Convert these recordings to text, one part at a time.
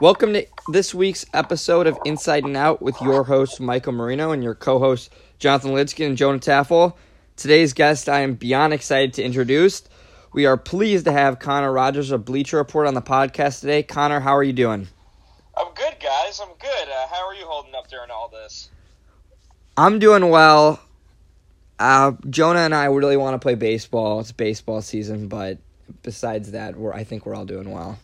Welcome to this week's episode of Inside and Out with your host, Michael Marino, and your co host, Jonathan Lidskin and Jonah Taffel. Today's guest, I am beyond excited to introduce. We are pleased to have Connor Rogers of Bleacher Report on the podcast today. Connor, how are you doing? I'm good, guys. I'm good. Uh, how are you holding up during all this? I'm doing well. Uh, Jonah and I really want to play baseball. It's baseball season, but besides that, we're I think we're all doing well.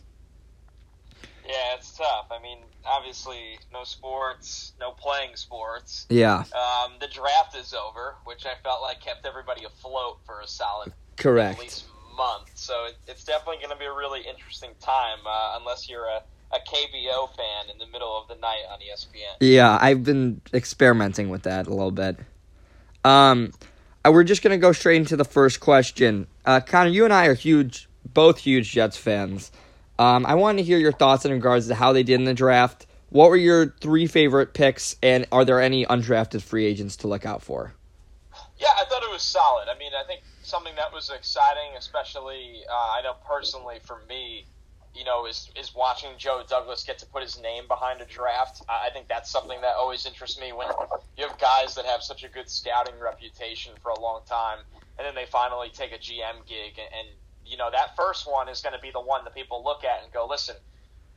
Yeah, it's tough. I mean, obviously, no sports, no playing sports. Yeah. Um, the draft is over, which I felt like kept everybody afloat for a solid correct at least month. So it, it's definitely going to be a really interesting time, uh, unless you're a a KBO fan in the middle of the night on ESPN. Yeah, I've been experimenting with that a little bit. Um, uh, we're just gonna go straight into the first question. Uh, Connor, you and I are huge, both huge Jets fans. Um, I wanted to hear your thoughts in regards to how they did in the draft. What were your three favorite picks, and are there any undrafted free agents to look out for? Yeah, I thought it was solid. I mean, I think something that was exciting, especially uh, I know personally for me, you know, is is watching Joe Douglas get to put his name behind a draft. I think that's something that always interests me when you have guys that have such a good scouting reputation for a long time, and then they finally take a GM gig, and, and you know that first one is going to be the one that people look at and go, listen.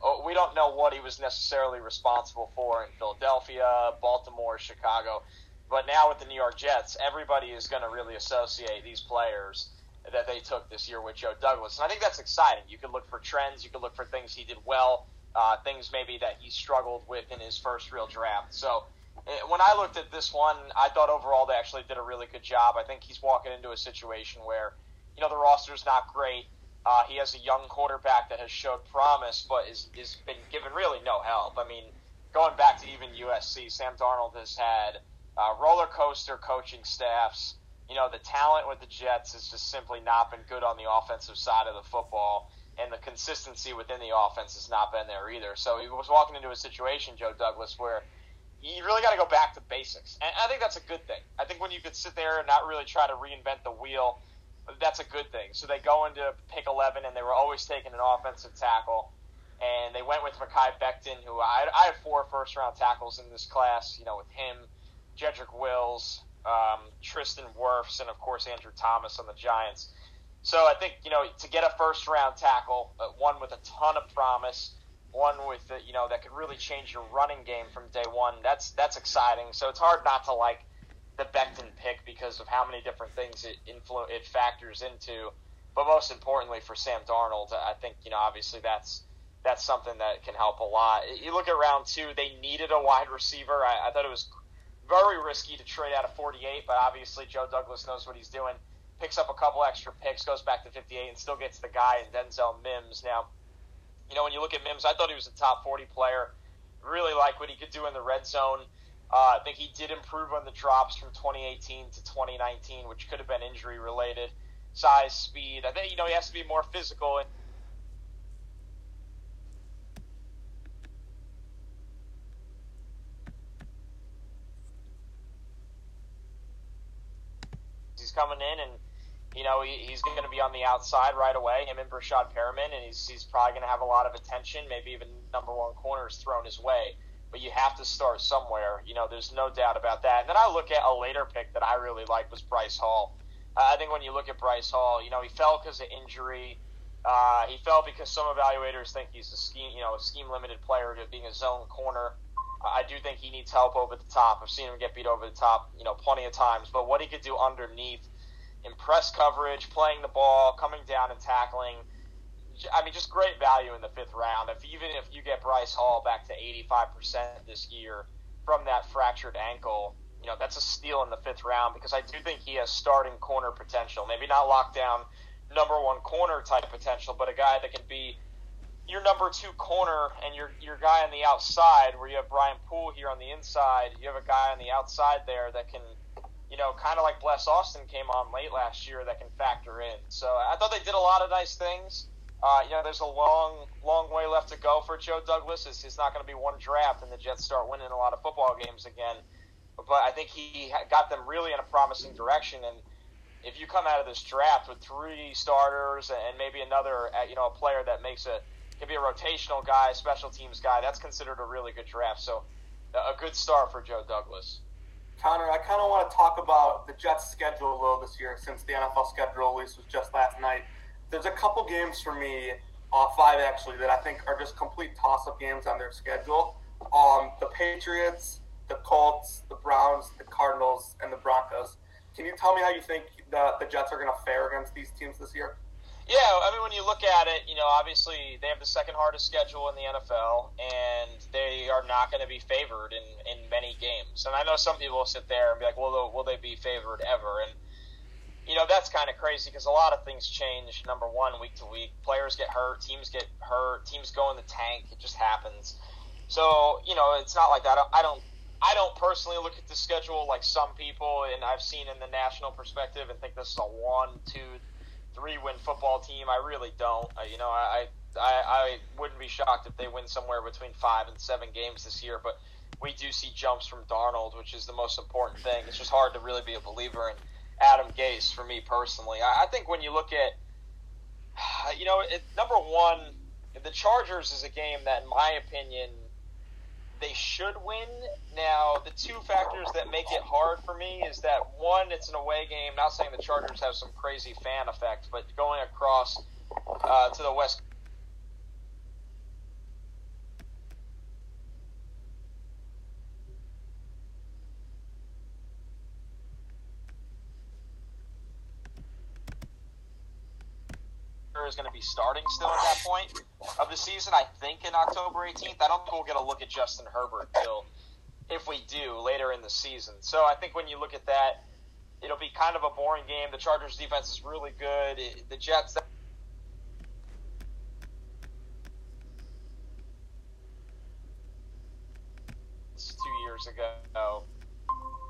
Oh, we don't know what he was necessarily responsible for in Philadelphia, Baltimore, Chicago, but now with the New York Jets, everybody is going to really associate these players that they took this year with Joe Douglas. And I think that's exciting. You can look for trends, you can look for things he did well, uh, things maybe that he struggled with in his first real draft. So eh, when I looked at this one, I thought overall they actually did a really good job. I think he's walking into a situation where, you know, the roster's not great. Uh, he has a young quarterback that has showed promise, but is is been given really no help. I mean, going back to even USC, Sam Darnold has had uh, roller coaster coaching staffs you know, the talent with the Jets has just simply not been good on the offensive side of the football, and the consistency within the offense has not been there either. So he was walking into a situation, Joe Douglas, where you really got to go back to basics, and I think that's a good thing. I think when you could sit there and not really try to reinvent the wheel, that's a good thing. So they go into pick 11, and they were always taking an offensive tackle. And they went with Mekhi Becton, who I, I had four first round tackles in this class, you know, with him, Jedrick Wills, um, Tristan Wirfs, and of course Andrew Thomas on the Giants. So I think you know to get a first round tackle, uh, one with a ton of promise, one with uh, you know that could really change your running game from day one. That's that's exciting. So it's hard not to like the Becton pick because of how many different things it influ- it factors into. But most importantly for Sam Darnold, I think you know obviously that's that's something that can help a lot. You look at round two; they needed a wide receiver. I, I thought it was very risky to trade out of 48, but obviously Joe Douglas knows what he's doing. Picks up a couple extra picks, goes back to 58, and still gets the guy in Denzel Mims. Now, you know, when you look at Mims, I thought he was a top 40 player. Really like what he could do in the red zone. Uh, I think he did improve on the drops from 2018 to 2019, which could have been injury related. Size, speed. I think you know he has to be more physical and he's coming in, and you know he, he's going to be on the outside right away. Him and Breshad Perriman, and he's he's probably going to have a lot of attention, maybe even number one corners thrown his way. But you have to start somewhere. You know, there's no doubt about that. And then I look at a later pick that I really like was Bryce Hall. Uh, I think when you look at Bryce Hall, you know he fell because of injury. Uh, he fell because some evaluators think he's a scheme, you know, a scheme limited player to being a zone corner. I do think he needs help over the top. I've seen him get beat over the top, you know, plenty of times. But what he could do underneath, in press coverage, playing the ball, coming down and tackling, I mean, just great value in the fifth round. If even if you get Bryce Hall back to 85% this year from that fractured ankle, you know, that's a steal in the fifth round because I do think he has starting corner potential. Maybe not lockdown number one corner type potential, but a guy that can be your number two corner and your your guy on the outside, where you have Brian Poole here on the inside, you have a guy on the outside there that can, you know, kind of like Bless Austin came on late last year that can factor in. So I thought they did a lot of nice things. Uh, you know, there's a long, long way left to go for Joe Douglas. It's, it's not going to be one draft and the Jets start winning a lot of football games again. But I think he got them really in a promising direction. And if you come out of this draft with three starters and maybe another, uh, you know, a player that makes a can be a rotational guy, special teams guy. That's considered a really good draft. So a good start for Joe Douglas. Connor, I kind of want to talk about the Jets' schedule a little this year since the NFL schedule release was just last night. There's a couple games for me, uh, five actually, that I think are just complete toss-up games on their schedule. Um, the Patriots, the Colts, the Browns, the Cardinals, and the Broncos. Can you tell me how you think the, the Jets are going to fare against these teams this year? Yeah, I mean, when you look at it, you know, obviously they have the second hardest schedule in the NFL, and they are not going to be favored in, in many games. And I know some people will sit there and be like, well, will they be favored ever? And, you know, that's kind of crazy because a lot of things change, number one, week to week. Players get hurt, teams get hurt, teams go in the tank. It just happens. So, you know, it's not like that. I don't. I don't personally look at the schedule like some people, and I've seen in the national perspective, and think this is a one, two, three win football team. I really don't. Uh, you know, I, I I wouldn't be shocked if they win somewhere between five and seven games this year. But we do see jumps from Darnold, which is the most important thing. It's just hard to really be a believer in Adam Gase for me personally. I, I think when you look at, you know, it, number one, the Chargers is a game that, in my opinion they should win. Now, the two factors that make it hard for me is that one, it's an away game. Not saying the Chargers have some crazy fan effect, but going across uh, to the West is going to be starting still at that point of the season. I think in October 18th. I don't think we'll get a look at Justin Herbert till if we do later in the season. So I think when you look at that, it'll be kind of a boring game. The Chargers defense is really good. The Jets. Two years ago,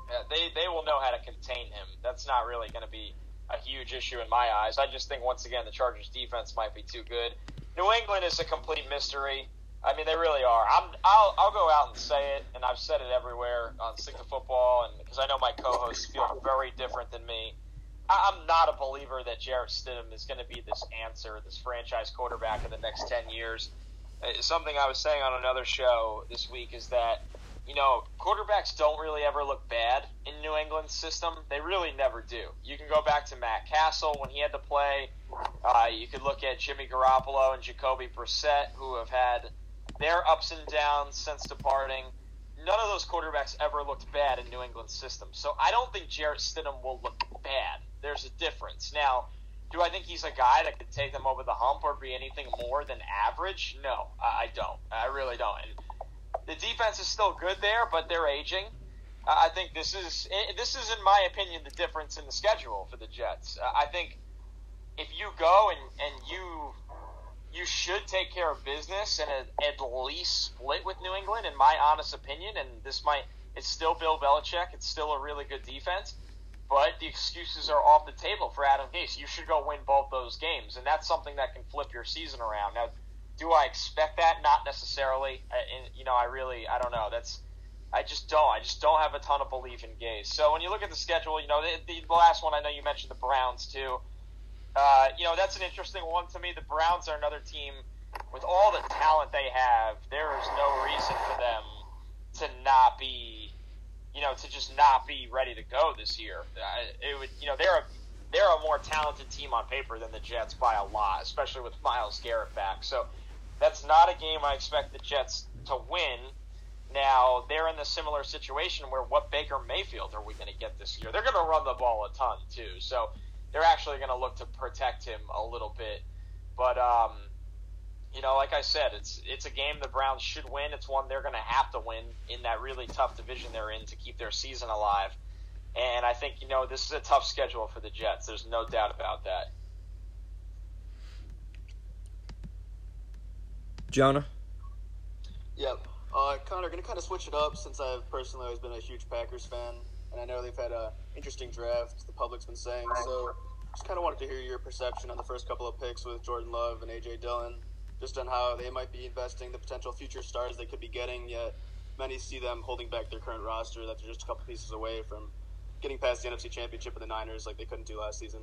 yeah, they they will know how to contain him. That's not really going to be a huge issue in my eyes. I just think once again the Chargers defense might be too good. New England is a complete mystery. I mean, they really are. I'm, I'll, I'll go out and say it, and I've said it everywhere on Stick to Football, and because I know my co-hosts feel very different than me. I'm not a believer that Jarrett Stidham is going to be this answer, this franchise quarterback in the next ten years. Uh, something I was saying on another show this week is that you know, quarterbacks don't really ever look bad in New England's system. They really never do. You can go back to Matt Cassel when he had to play. Uh, you could look at Jimmy Garoppolo and Jacoby Brissett, who have had their ups and downs since departing. None of those quarterbacks ever looked bad in New England's system. So I don't think Jarrett Stidham will look bad. There's a difference. Now, do I think he's a guy that could take them over the hump or be anything more than average? No, I don't. I really don't. And the defense is still good there, but they're aging. Uh, I think this is this is, in my opinion, the difference in the schedule for the Jets. Uh, I think if you go and, and you you should take care of business and at least split with New England, in my honest opinion. And this might it's still Bill Belichick. It's still a really good defense, but the excuses are off the table for Adam Gase. You should go win both those games, and that's something that can flip your season around. Now do I expect that? Not necessarily. I, and, you know, I really, I don't know. That's, I just don't. I just don't have a ton of belief in Gase. So when you look at the schedule, you know, the, the last one I know you mentioned the Browns too. Uh, you know, that's an interesting one to me. The Browns are another team with all the talent they have. There is no reason for them to not be, you know, to just not be ready to go this year. Uh, it would, you know, they're a they're a more talented team on paper than the Jets by a lot, especially with Myles Garrett back. So that's not a game I expect the Jets to win. Now they're in the similar situation where what Baker Mayfield are we going to get this year? They're going to run the ball a ton too, so they're actually going to look to protect him a little bit. But um, you know, like I said, it's it's a game the Browns should win. It's one they're going to have to win in that really tough division they're in to keep their season alive. And I think you know this is a tough schedule for the Jets. There's no doubt about that. Jonah? Yep. Uh, Connor, going to kind of switch it up since I've personally always been a huge Packers fan, and I know they've had a interesting draft. The public's been saying so. Just kind of wanted to hear your perception on the first couple of picks with Jordan Love and AJ Dillon, just on how they might be investing the potential future stars they could be getting. Yet many see them holding back their current roster that they're just a couple pieces away from getting past the NFC Championship with the Niners like they couldn't do last season.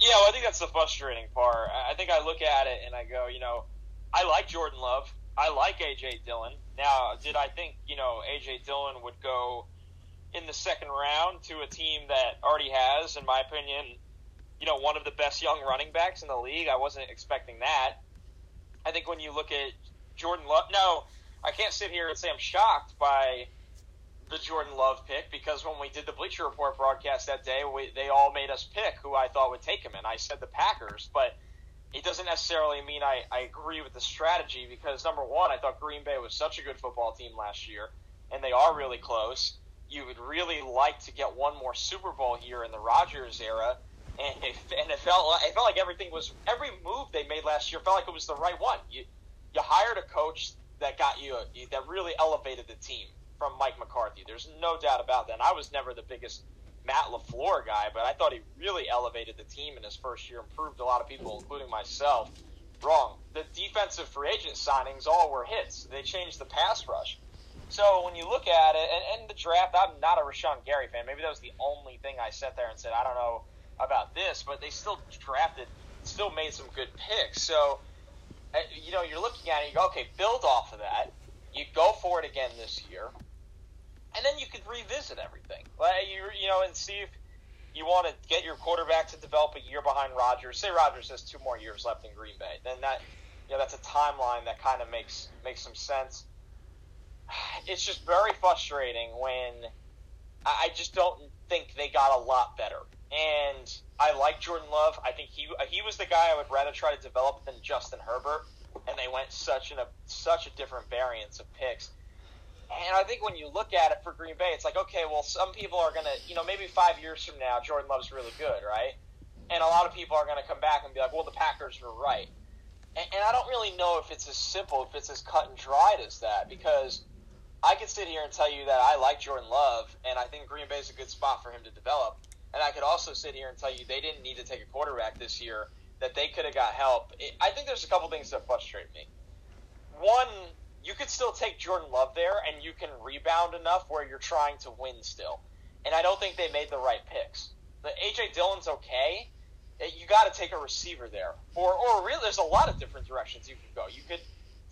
Yeah, well, I think that's the frustrating part. I think I look at it and I go, you know I like Jordan Love. I like AJ Dillon. Now, did I think you know AJ Dillon would go in the second round to a team that already has, in my opinion, you know, one of the best young running backs in the league? I wasn't expecting that. I think when you look at Jordan Love, no, I can't sit here and say I'm shocked by the Jordan Love pick because when we did the Bleacher Report broadcast that day, we, they all made us pick who I thought would take him, and I said the Packers, but it doesn't necessarily mean I, I agree with the strategy because number one, I thought Green Bay was such a good football team last year, and they are really close. You would really like to get one more Super Bowl here in the Rodgers era, and it, and it felt like, it felt like everything was every move they made last year felt like it was the right one. You you hired a coach that got you that really elevated the team from Mike McCarthy. There's no doubt about that. And I was never the biggest Matt LaFleur guy, but I thought he really elevated the team in his first year, and improved a lot of people, including myself. Wrong. The defensive free agent signings all were hits. They changed the pass rush. So when you look at it, and, and the draft, I'm not a Rashan Gary fan. Maybe that was the only thing I sat there and said, I don't know about this, but they still drafted, still made some good picks. So, uh, you know, you're looking at it, you go, okay, build off of that. You go for it again this year and then you could revisit everything. Like you, you know, and see if you want to get your quarterback to develop a year behind Rodgers. Say Rodgers has two more years left in Green Bay, then that, you know, that's a timeline that kind of makes makes some sense. It's just very frustrating when I just don't think they got a lot better. And I like Jordan Love. I think he he was the guy I would rather try to develop than Justin Herbert. And they went such a such a different variance of picks. And I think when you look at it for Green Bay, it's like, okay, well, some people are going to, you know, maybe five years from now, Jordan Love's really good, right? And a lot of people are going to come back and be like, well, the Packers were right. And, and I don't really know if it's as simple, if it's as cut and dried as that, because I could sit here and tell you that I like Jordan Love, and I think Green Bay is a good spot for him to develop. And I could also sit here and tell you they didn't need to take a quarterback this year, that they could have got help. I think there's a couple things that frustrate me. One, you could still take Jordan Love there and you can rebound enough where you're trying to win still. And I don't think they made the right picks. The AJ Dillon's okay. Eh, you got to take a receiver there, or or really, there's a lot of different directions you could go. You could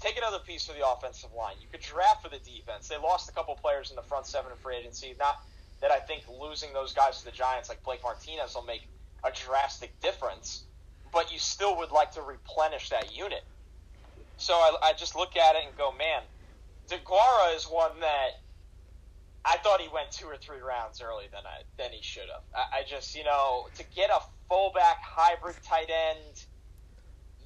take another piece for the offensive line. You could draft for the defense. They lost a couple players in the front seven in free agency. Not that I think losing those guys to the Giants, like Blake Martinez, will make a drastic difference, but you still would like to replenish that unit. So I, I just look at it and go, man, DeGuara is one that I thought he went two or three rounds early than I than he should have. I, I just you know to get a fullback hybrid tight end,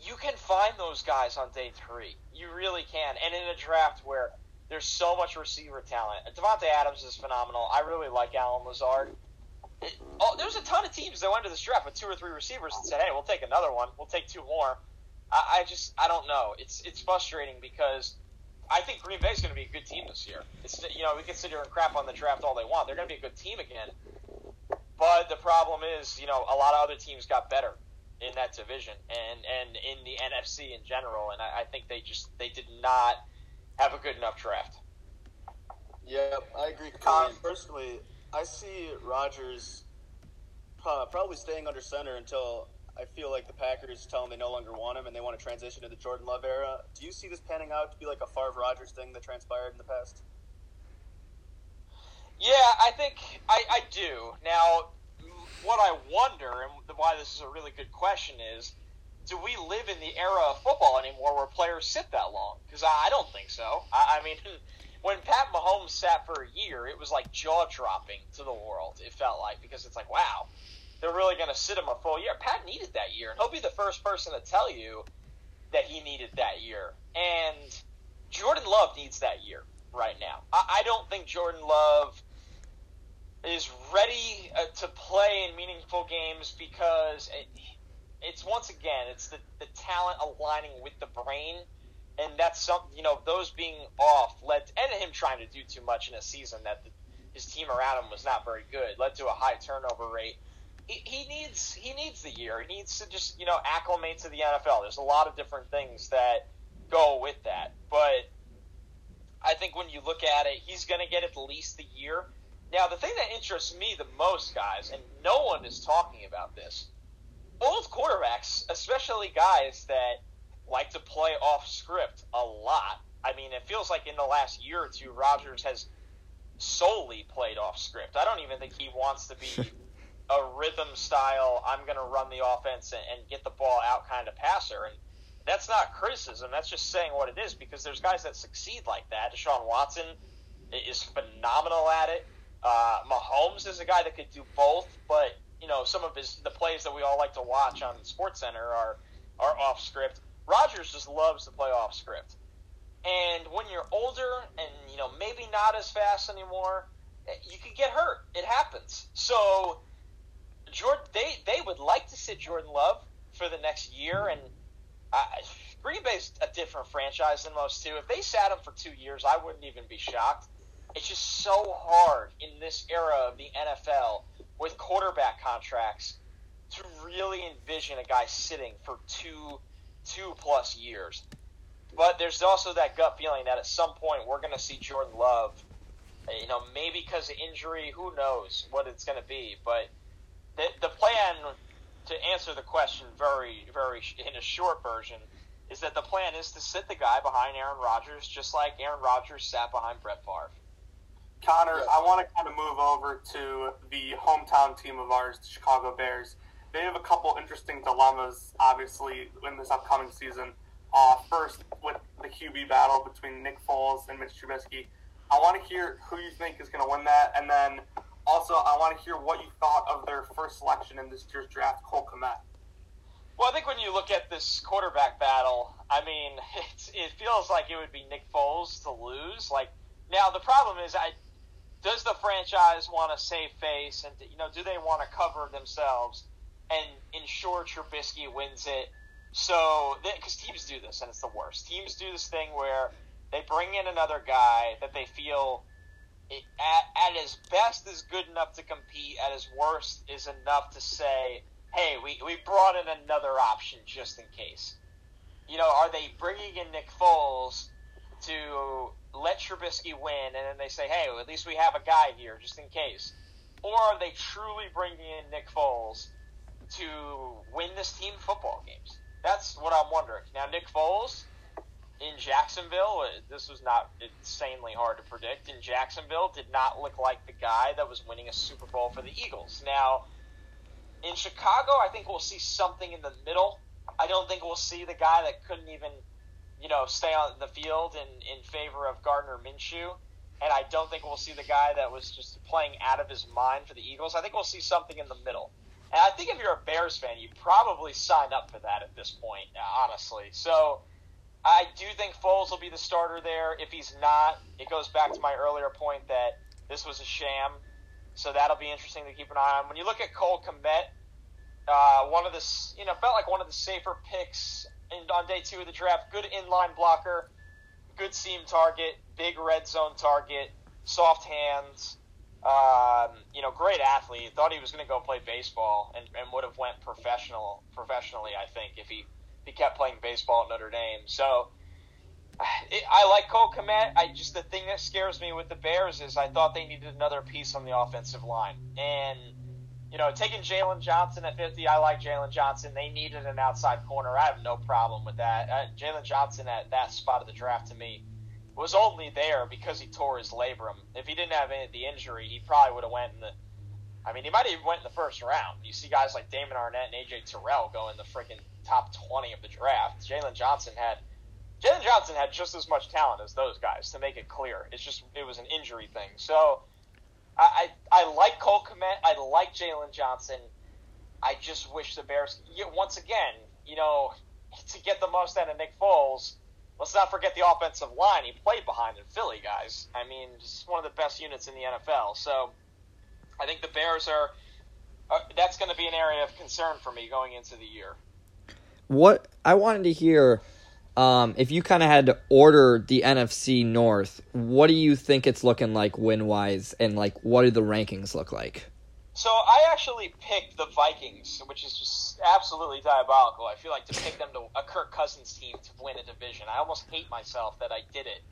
you can find those guys on day three. You really can, and in a draft where there's so much receiver talent, Davante Adams is phenomenal. I really like Allen Lazard. Oh, there's a ton of teams that went to this draft with two or three receivers and said, "Hey, we'll take another one. We'll take two more." I, I just I don't know. It's it's frustrating because I think Green Bay is going to be a good team this year. It's you know we can sit here and crap on the draft all they want. They're going to be a good team again. But the problem is, you know, a lot of other teams got better in that division and and in the NFC in general, and I, I think they just they did not have a good enough draft. Yeah, I agree. Completely. Personally, I see Rodgers uh, probably staying under center until I feel like the Packers tell him they no longer want him and they want to transition to the Jordan Love era. Do you see this panning out to be like a Favre Rodgers thing that transpired in the past? Yeah, I think I, I do. Now, what I wonder, and why this is a really good question, is do we live in the era of football anymore where players sit that long? Because I, I don't think so. I, I mean, when Pat Mahomes sat for a year, it was like jaw dropping to the world. It felt like because it's like, wow, they're really going to sit him a full year. Pat needed that year, and he'll be the first person to tell you that he needed that year. And Jordan Love needs that year right now. I, I don't think Jordan Love is ready uh, to play in meaningful games because it, it's once again it's the, the talent aligning with the brain and that's some you know those being off led to, and him trying to do too much in a season that the, his team around him was not very good led to a high turnover rate he, needs he needs the year. He needs to just you know acclimate to the NFL. There's a lot of different things that go with that, but I think when you look at it, he's going to get at least the year. Now, the thing that interests me the most, guys, and no one is talking about this, old quarterbacks, especially guys that like to play off script a lot. I mean, it feels like in the last year or two, Rodgers has solely played off script. I don't even think he wants to be a rhythm style, I'm going to run the offense and, and get the ball out kind of passer. And that's not criticism. That's just saying what it is because there's guys that succeed like that. Deshaun Watson is phenomenal at it. Uh, Mahomes is a guy that could do both, but you know some of his the plays that we all like to watch on Sports Center are are off script. Rodgers just loves to play off script. And when you're older and you know maybe not as fast anymore, you could get hurt. It happens. So Jordan, they they would like to sit Jordan Love for the next year, and uh, Green Bay's a different franchise than most too. If they sat him for two years, I wouldn't even be shocked. It's just so hard in this era of the NFL with quarterback contracts to really envision a guy sitting for two two plus years. But there's also that gut feeling that at some point we're going to see Jordan Love. You know, maybe because of injury, who knows what it's going to be. But the, the plan, to answer the question very, very in a short version, is that the plan is to sit the guy behind Aaron Rodgers, just like Aaron Rodgers sat behind Brett Favre. Connor, yes. I want to kind of move over to the hometown team of ours, the Chicago Bears. They have a couple interesting dilemmas, obviously, in this upcoming season. Uh, first, with the QB battle between Nick Foles and Mitch Trubisky. I want to hear who you think is going to win that, and then also I want to hear what you thought of their first selection in this year's draft, Cole Kmet. Well, I think when you look at this quarterback battle, I mean, it feels like it would be Nick Foles to lose. Like now, the problem is, I does the franchise want to save face, and you know, do they want to cover themselves and ensure Trubisky wins it? So, because teams do this, and it's the worst. Teams do this thing where they bring in another guy that they feel it, at, at his best is good enough to compete, at his worst is enough to say, hey, we, we brought in another option just in case. You know, are they bringing in Nick Foles to let Trubisky win, and then they say, hey, well, at least we have a guy here just in case? Or are they truly bringing in Nick Foles to win this team football games? That's what I'm wondering. Now, Nick Foles in Jacksonville, uh, this was not insanely hard to predict. In Jacksonville, did not look like the guy that was winning a Super Bowl for the Eagles. Now, in Chicago, I think we'll see something in the middle. I don't think we'll see the guy that couldn't even, you know, stay on the field in, in favor of Gardner Minshew. And I don't think we'll see the guy that was just playing out of his mind for the Eagles. I think we'll see something in the middle. And I think if you're a Bears fan, you probably sign up for that at this point, honestly. So I do think Foles will be the starter there. If he's not, it goes back to my earlier point that this was a sham. So that'll be interesting to keep an eye on. When you look at Cole Kmet, uh, one of the you know felt like one of the safer picks in, on day two of the draft. Good inline blocker, good seam target, big red zone target, soft hands. Um, you know, great athlete. Thought he was going to go play baseball and, and would have went professional professionally. I think if he he kept playing baseball at Notre Dame. So it, I like Cole Kmet. I just the thing that scares me with the Bears is I thought they needed another piece on the offensive line, and you know, taking Jaylon Johnson at 50, I like Jaylon Johnson. They needed an outside corner. I have no problem with that. Uh, Jaylon Johnson at that spot of the draft to me was only there because he tore his labrum. If he didn't have any, the injury, he probably would have went in the. I mean, he might have even went in the first round. You see guys like Damon Arnette and AJ Terrell go in the freaking top 20 of the draft. Jaylon Johnson had Jaylon Johnson had just as much talent as those guys. To make it clear, it's just it was an injury thing. So I I, I like Cole Kmet. I like Jaylon Johnson. I just wish the Bears once again, you know, to get the most out of Nick Foles. Let's not forget the offensive line he played behind in Philly, guys. I mean, just one of the best units in the NFL. So I think the Bears are. Uh, that's going to be an area of concern for me going into the year what I wanted to hear um, if you kind of had to order the NFC North, what do you think it's looking like win wise, and like what do the rankings look like? So I actually picked the Vikings, which is just absolutely diabolical. I feel like to pick them to a Kirk Cousins team to win a division. I almost hate myself that I did it.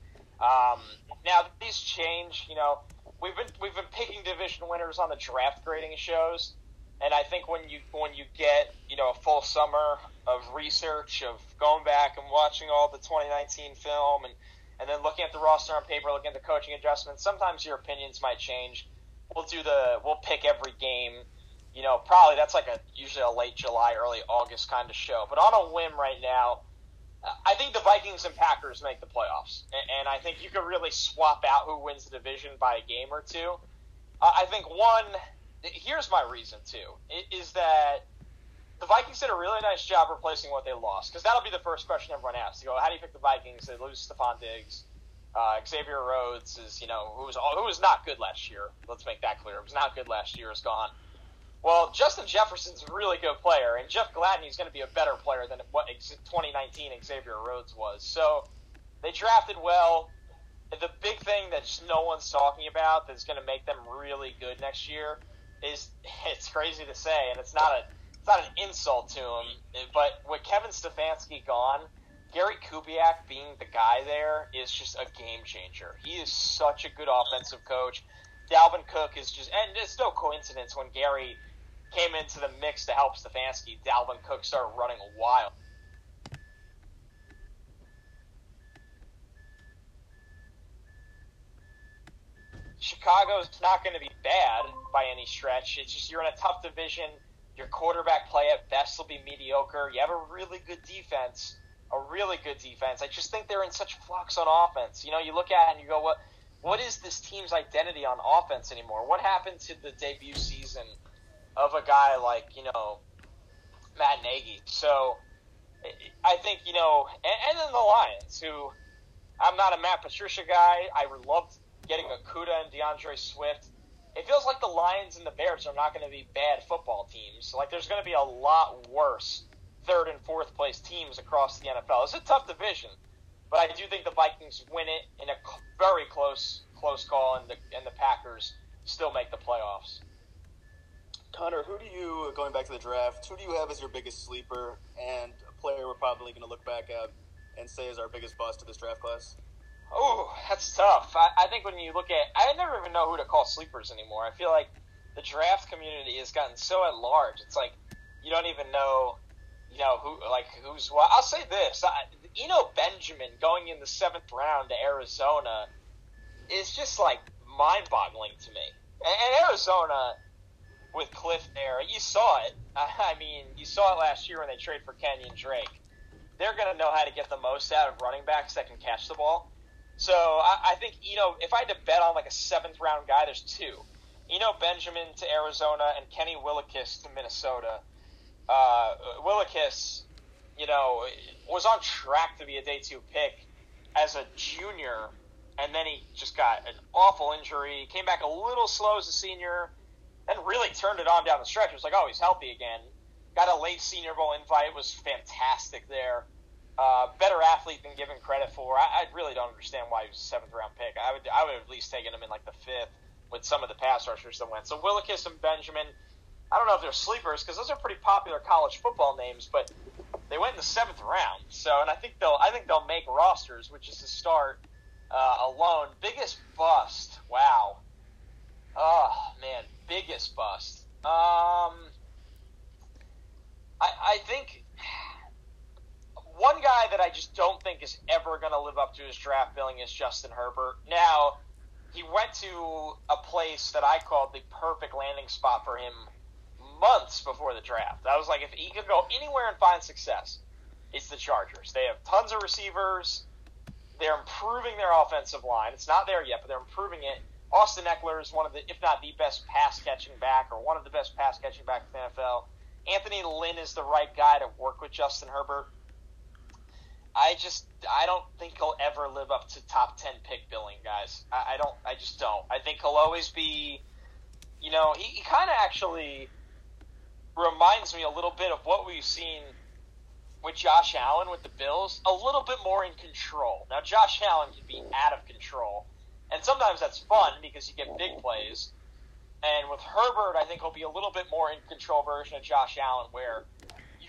Um, now these change. You know, we've been we've been picking division winners on the draft grading shows, And I think when you when you get you know a full summer of research of going back and watching all the 2019 film and and then looking at the roster on paper, looking at the coaching adjustments, sometimes your opinions might change. We'll do the we'll pick every game. You know, probably that's like a usually a late July, early August kind of show. But on a whim right now, I think the Vikings and Packers make the playoffs, and I think you could really swap out who wins the division by a game or two. I think one. Here's my reason too: is that the Vikings did a really nice job replacing what they lost. Because that'll be the first question everyone asks. You go, how do you pick the Vikings? They lose Stefon Diggs. Uh, Xavier Rhodes is, you know, who was who was not good last year. Let's make that clear. It was not good last year. Is gone. Well, Justin Jefferson's a really good player, and Jeff Gladney is going to be a better player than what 2019 Xavier Rhodes was. So they drafted well. The big thing that no one's talking about that's going to make them really good next year is it's crazy to say, and it's not a it's not an insult to him, but with Kevin Stefanski gone, Gary Kubiak being the guy there is just a game changer. He is such a good offensive coach. Dalvin Cook is just, and it's no coincidence when Gary came into the mix to help Stefanski, Dalvin Cook started running wild. Chicago's not going to be bad by any stretch. It's just you're in a tough division your quarterback play at best will be mediocre. You have a really good defense, a really good defense. I just think they're in such flux on offense. You know, you look at it and you go, what what is this team's identity on offense anymore? What happened to the debut season of a guy like, you know, Matt Nagy? So I think, you know, and, and then the Lions, who I'm not a Matt Patricia guy. I loved getting Okudah and D'Andre Swift it feels like the Lions and the Bears are not going to be bad football teams. Like there's going to be a lot worse third and fourth place teams across the NFL. It's a tough division, but I do think the Vikings win it in a very close close call, and the and the Packers still make the playoffs. Connor, who do you going back to the draft? Who do you have as your biggest sleeper and a player we're probably going to look back at and say is our biggest bust of this draft class? Oh, that's tough. I, I think when you look at, I never even know who to call sleepers anymore. I feel like the draft community has gotten so at large. It's like you don't even know, you know, who like who's what. I'll say this: I, Eno Benjamin going in the seventh round to Arizona is just like mind-boggling to me. And, and Arizona with Cliff there, you saw it. I, I mean, you saw it last year when they traded for Kenyan Drake. They're going to know how to get the most out of running backs that can catch the ball. So I, I think you know if I had to bet on like a seventh round guy, there's two: Eno Benjamin to Arizona and Kenny Willekes to Minnesota. Uh, you know, was on track to be a day two pick as a junior, and then he just got an awful injury. Came back a little slow as a senior, and really turned it on down the stretch. It was like, oh, he's healthy again. Got a late Senior Bowl invite. Was fantastic there uh, better athlete than given credit for. I, I really don't understand why he was a seventh round pick. I would I would have at least taken him in like the fifth with some of the pass rushers that went. So Willekes and Benjamin, I don't know if they're sleepers because those are pretty popular college football names, but they went in the seventh round. So and I think they'll I think they'll make rosters, which is the start uh, alone. Biggest bust. Wow. Oh man, biggest bust. Um, I I think one guy that I just don't think is ever going to live up to his draft billing is Justin Herbert. Now, he went to a place that I called the perfect landing spot for him months before the draft. I was like, if he could go anywhere and find success, it's the Chargers. They have tons of receivers. They're improving their offensive line. It's not there yet, but they're improving it. Austin Ekeler is one of the, if not the best pass catching back, or one of the best pass catching back in the NFL. Anthony Lynn is the right guy to work with Justin Herbert. I just I don't think he'll ever live up to top ten pick billing, guys. I, I don't. I just don't. I think he'll always be. You know, he, he kind of actually reminds me a little bit of what we've seen with Josh Allen with the Bills. A little bit more in control. Now, Josh Allen can be out of control, and sometimes that's fun because you get big plays. And with Herbert, I think he'll be a little bit more in control version of Josh Allen, where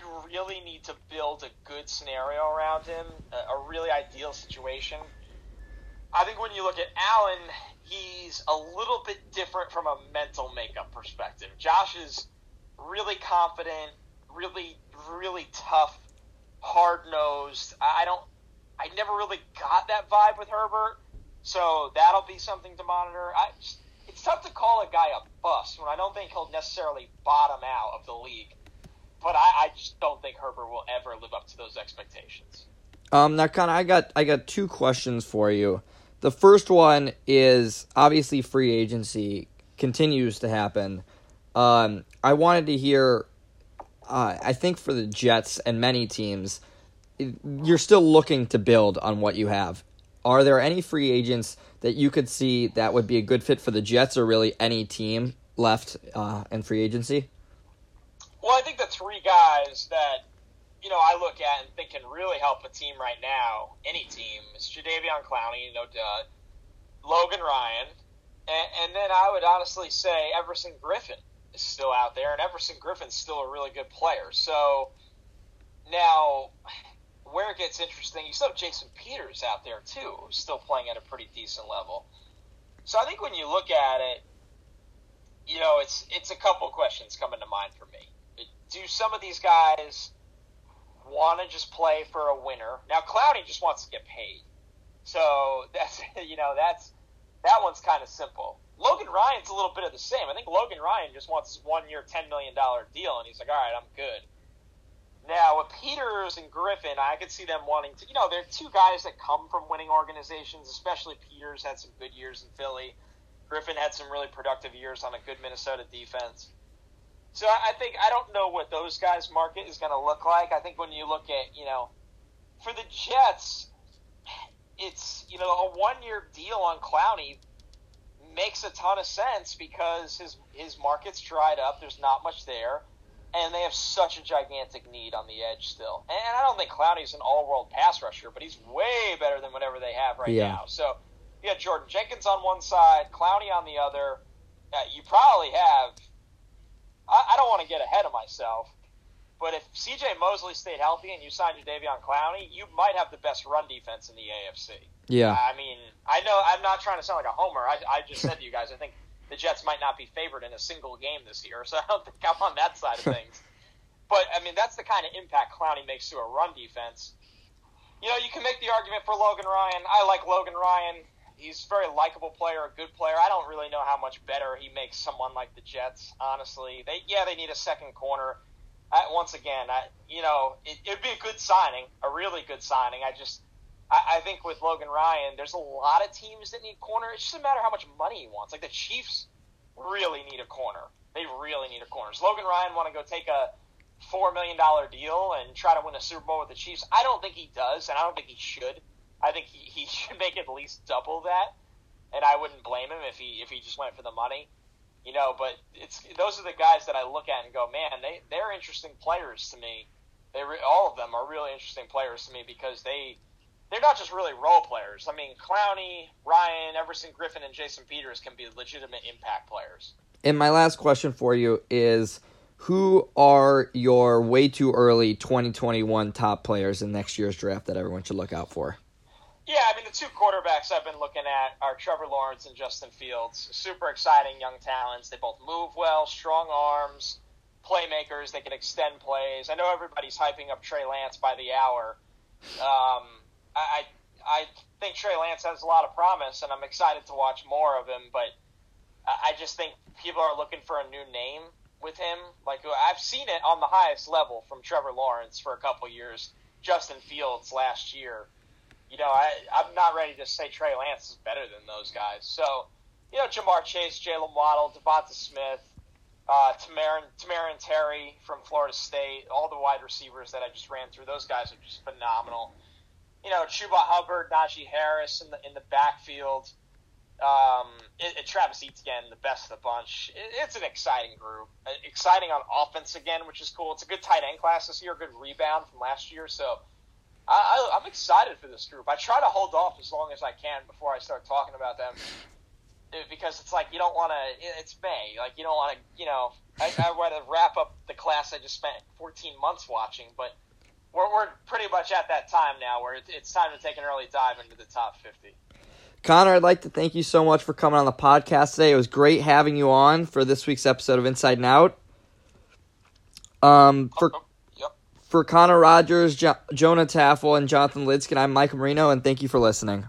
you really need to build a good scenario around him, a, a really ideal situation. I think when you look at Allen, he's a little bit different from a mental makeup perspective. Josh is really confident, really, really tough, hard nosed. I don't, I never really got that vibe with Herbert, so that'll be something to monitor. I, it's tough to call a guy a bust when I don't think he'll necessarily bottom out of the league, but I, I just don't think Herbert will ever live up to those expectations. Um, now, of, I got I got two questions for you. The first one is obviously free agency continues to happen. Um, I wanted to hear. Uh, I think for the Jets and many teams, you're still looking to build on what you have. Are there any free agents that you could see that would be a good fit for the Jets or really any team left uh, in free agency? Well, I think the three guys that you know I look at and think can really help a team right now, any team, is Jadeveon Clowney, no doubt, Logan Ryan, and, and then I would honestly say Everson Griffen is still out there, and Everson Griffen's still a really good player. So now, where it gets interesting, you still have Jason Peters out there too, who's still playing at a pretty decent level. So I think when you look at it, you know, it's it's a couple questions coming to mind for me. Do some of these guys want to just play for a winner? Now, Clowney just wants to get paid, so that's you know that's that one's kind of simple. Logan Ryan's a little bit of the same. I think Logan Ryan just wants one year, $10 million deal, and he's like, all right, I'm good. Now, with Peters and Griffen, I could see them wanting to, you know, they're two guys that come from winning organizations, especially Peters had some good years in Philly. Griffen had some really productive years on a good Minnesota defense. So I think, I don't know what those guys' market is going to look like. I think when you look at, you know, for the Jets, it's you know a one year deal on Clowney makes a ton of sense because his his market's dried up. There's not much there, and they have such a gigantic need on the edge still. And I don't think Clowney's an all world pass rusher, but he's way better than whatever they have right yeah. now. So you got Jordan Jenkins on one side, Clowney on the other. Uh, you probably have. I, I don't want to get ahead of myself, but if C.J. Mosley stayed healthy and you signed Jadeveon Clowney, you might have the best run defense in the AFC. Yeah. I mean, I know I'm not trying to sound like a homer. I, I just said to you guys, I think the Jets might not be favored in a single game this year, so I don't think I'm on that side of things. but I mean, that's the kind of impact Clowney makes to a run defense. You know, you can make the argument for Logan Ryan. I like Logan Ryan. He's a very likable player, a good player. I don't really know how much better he makes someone like the Jets. Honestly, they yeah they need a second corner I, once again, I you know it, would be a good signing, a really good signing. I just I, I think with Logan Ryan, there's a lot of teams that need corner. It's just a matter how much money he wants. Like the Chiefs really need a corner. They really need a corner. So Logan Ryan want to go take a four million dollar deal and try to win a Super Bowl with the Chiefs. I don't think he does, and I don't think he should. I think he, he should make at least double that, and I wouldn't blame him if he if he just went for the money you know. But it's those are the guys that I look at and go, man, they they're interesting players to me. They re, all of them are really interesting players to me because they they're not just really role players. I mean, Clowney, Ryan, Everson Griffen, and Jason Peters can be legitimate impact players. And my last question for you is who are your way too early 2021 top players in next year's draft that everyone should look out for? Yeah, I mean the two quarterbacks I've been looking at are Trevor Lawrence and Justin Fields. Super exciting young talents. They both move well, strong arms, playmakers. They can extend plays. I know everybody's hyping up Trey Lance by the hour. Um, I I think Trey Lance has a lot of promise, and I'm excited to watch more of him. But I just think people are looking for a new name with him. Like I've seen it on the highest level from Trevor Lawrence for a couple years. Justin Fields last year you know, I, I'm not ready to say Trey Lance is better than those guys. So, you know, Ja'Marr Chase, Jaylen Waddle, Devonta Smith, uh, Tamorrion, Tamorrion Terry from Florida State, all the wide receivers that I just ran through, those guys are just phenomenal. You know, Chuba Hubbard, Najee Harris in the in the backfield. Um, it, it, Travis Etienne, the best of the bunch. It, it's an exciting group. Uh, exciting on offense again, which is cool. It's a good tight end class this year, good rebound from last year. So I, I, am excited for this group. I try to hold off as long as I can before I start talking about them because it's like you don't want to. It's May, like you don't want to. You know, I, I want to wrap up the class I just spent 14 months watching, but we're we're pretty much at that time now where it's time to take an early dive into the top 50. Connor, I'd like to thank you so much for coming on the podcast today. It was great having you on for this week's episode of Inside and Out. Um, for Oh, yep. For Connor Rogers, jo- Jonah Taffel, and Jonathan Lidskin, I'm Mike Marino, and thank you for listening.